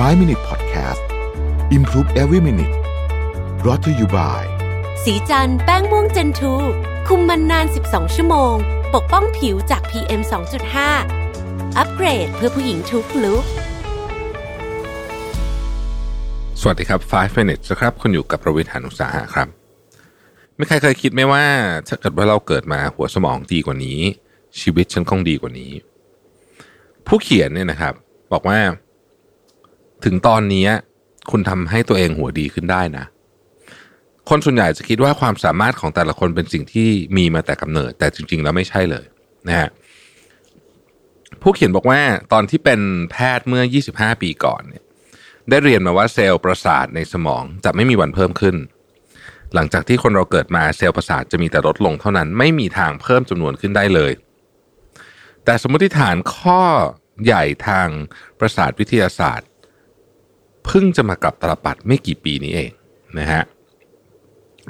5 Minute Podcast Improve Every Minute brought to you by สีจันแป้งม่วงเจนทูคุมมันนาน 12 ชั่วโมง ปกป้องผิวจาก PM 2.5 อัปเกรดเพื่อผู้หญิงทุกลุกสวัสดีครับ 5 minutes นะครับ คุณอยู่กับประวิทยานุสาหะครับ ไม่ใครเคยคิดไหมว่าถ้าเกิดว่าเราเกิดมาหัวสมองดีกว่านี้ ชีวิตฉันคงดีกว่านี้ ผู้เขียนเนี่ยนะครับ บอกว่า ถึงตอนนี้คุณทำให้ตัวเองหัวดีขึ้นได้นะ คนส่วนใหญ่จะคิดว่าความสามารถของแต่ละคนเป็นสิ่งที่มีมาแต่กำเนิด แต่จริง ๆ แล้วไม่ใช่เลยนะฮะผู้เขียนบอกว่าตอนที่เป็นแพทย์เมื่อ 25 ปีก่อนเนี่ยได้เรียนมาว่าเซลล์ประสาทในสมองจะไม่มีวันเพิ่มขึ้น หลังจากที่คนเราเกิดมาเซลล์ประสาทจะมีแต่ลดลงเท่านั้นไม่มีทางเพิ่มจำนวนขึ้นได้เลย แต่สมมติฐานข้อใหญ่ทางประสาทวิทยาศาสตร์ เพิ่งจะมากลับตลปัดไม่กี่ปีนี้เองนะฮะ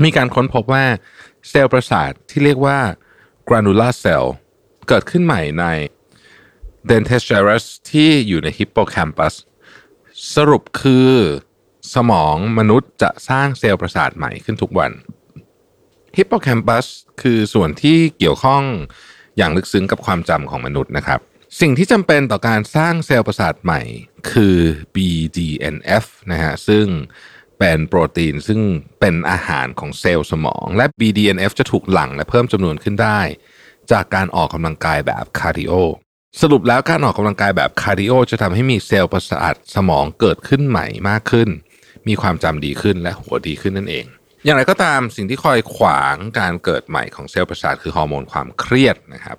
มีการค้นพบว่าเซลล์ประสาทที่เรียกว่า granular cell เกิดขึ้นใหม่ใน dentes gyrus ที่อยู่ใน hippocampus สรุปคือสมองมนุษย์จะสร้างเซลล์ประสาทใหม่ขึ้นทุกวันฮิปโปแคมปัสคือส่วนที่เกี่ยวข้องอย่างลึกซึ้งกับความจำของมนุษย์นะครับ สิ่งที่จำเป็นต่อการสร้างเซลล์ประสาทใหม่คือ BDNF นะฮะซึ่งเป็นโปรตีนซึ่งเป็นอาหารของเซลล์สมอง และ BDNF จะถูกหลั่งและเพิ่มจำนวนขึ้นได้ จากการออกกำลังกายแบบ cardio สรุปแล้วการออกกำลังกายแบบ cardio จะทำให้มีเซลล์ประสาทสมองเกิดขึ้นใหม่มากขึ้น มีความจำดีขึ้นและหัวดีขึ้นนั่นเอง อย่างไรก็ตามสิ่งที่คอยขวางการเกิดใหม่ของเซลล์ประสาทคือฮอร์โมนความเครียดนะครับ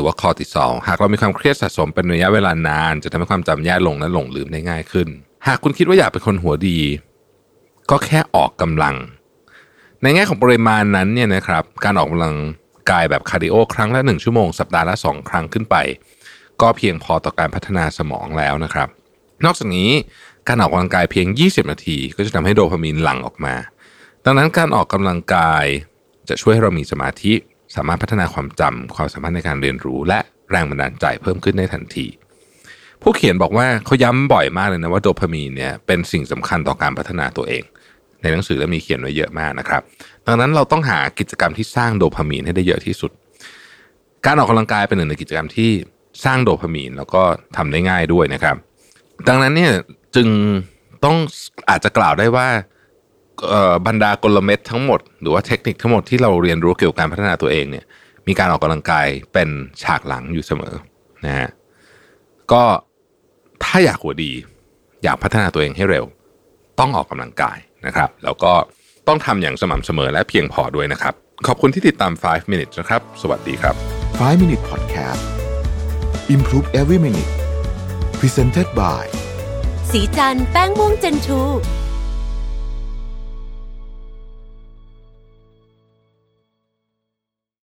หรือว่าคอติซอลหากเรามีความเครียดสะสมเป็นระยะเวลานาน จะทำให้ความจำแย่ลงและหลงลืมได้ง่ายขึ้น หากคุณคิดว่าอยากเป็นคนหัวดี ก็แค่ออกกำลัง ในแง่ของปริมาณนั้นเนี่ยนะครับการออกกำลังกายแบบ cardio ครั้งละหนึ่งชั่วโมง สัปดาห์ละสองครั้งขึ้นไป ก็เพียงพอต่อการพัฒนาสมองแล้วนะครับ นอกจากนี้การออกกำลังกายเพียง 20 นาที ก็จะทำให้โดพามีนหลั่งออกมา ดังนั้นการออกกำลังกายจะช่วยให้เรามีสมาธิ สามารถพัฒนาความจำความสามารถในการเรียนรู้ และแรงบันดาลใจเพิ่มขึ้นในทันที ผู้เขียนบอกว่าเขาย้ำบ่อยมากเลยนะว่าโดพามีนเนี่ยเป็นสิ่งสำคัญต่อการพัฒนาตัวเอง ในหนังสือเล่มนี้เขียนไว้เยอะมากนะครับ ดังนั้นเราต้องหากิจกรรมที่สร้างโดพามีนให้ได้เยอะที่สุด การออกกำลังกายเป็นหนึ่งในกิจกรรมที่สร้างโดพามีนแล้วก็ทำได้ง่ายด้วยนะครับ ดังนั้นเนี่ยจึงต้องอาจจะกล่าวได้ว่า บรรดากลเม็ดทั้งหมด หรือว่าเทคนิคทั้งหมดที่เราเรียนรู้เกี่ยวกับการพัฒนาตัวเองเนี่ย มีการออกกำลังกายเป็นฉากหลังอยู่เสมอนะฮะก็ถ้าอยากหัวดี อยากพัฒนาตัวเองให้เร็ว ต้องออกกำลังกายนะครับ แล้วก็ต้องทำอย่างสม่ำเสมอและเพียงพอด้วยนะครับ ขอบคุณที่ติดตาม 5 minutes นะครับ สวัสดีครับ 5 Minute Podcast Improve Every Minute Presented by สีจันแป้งม่วงเจนทู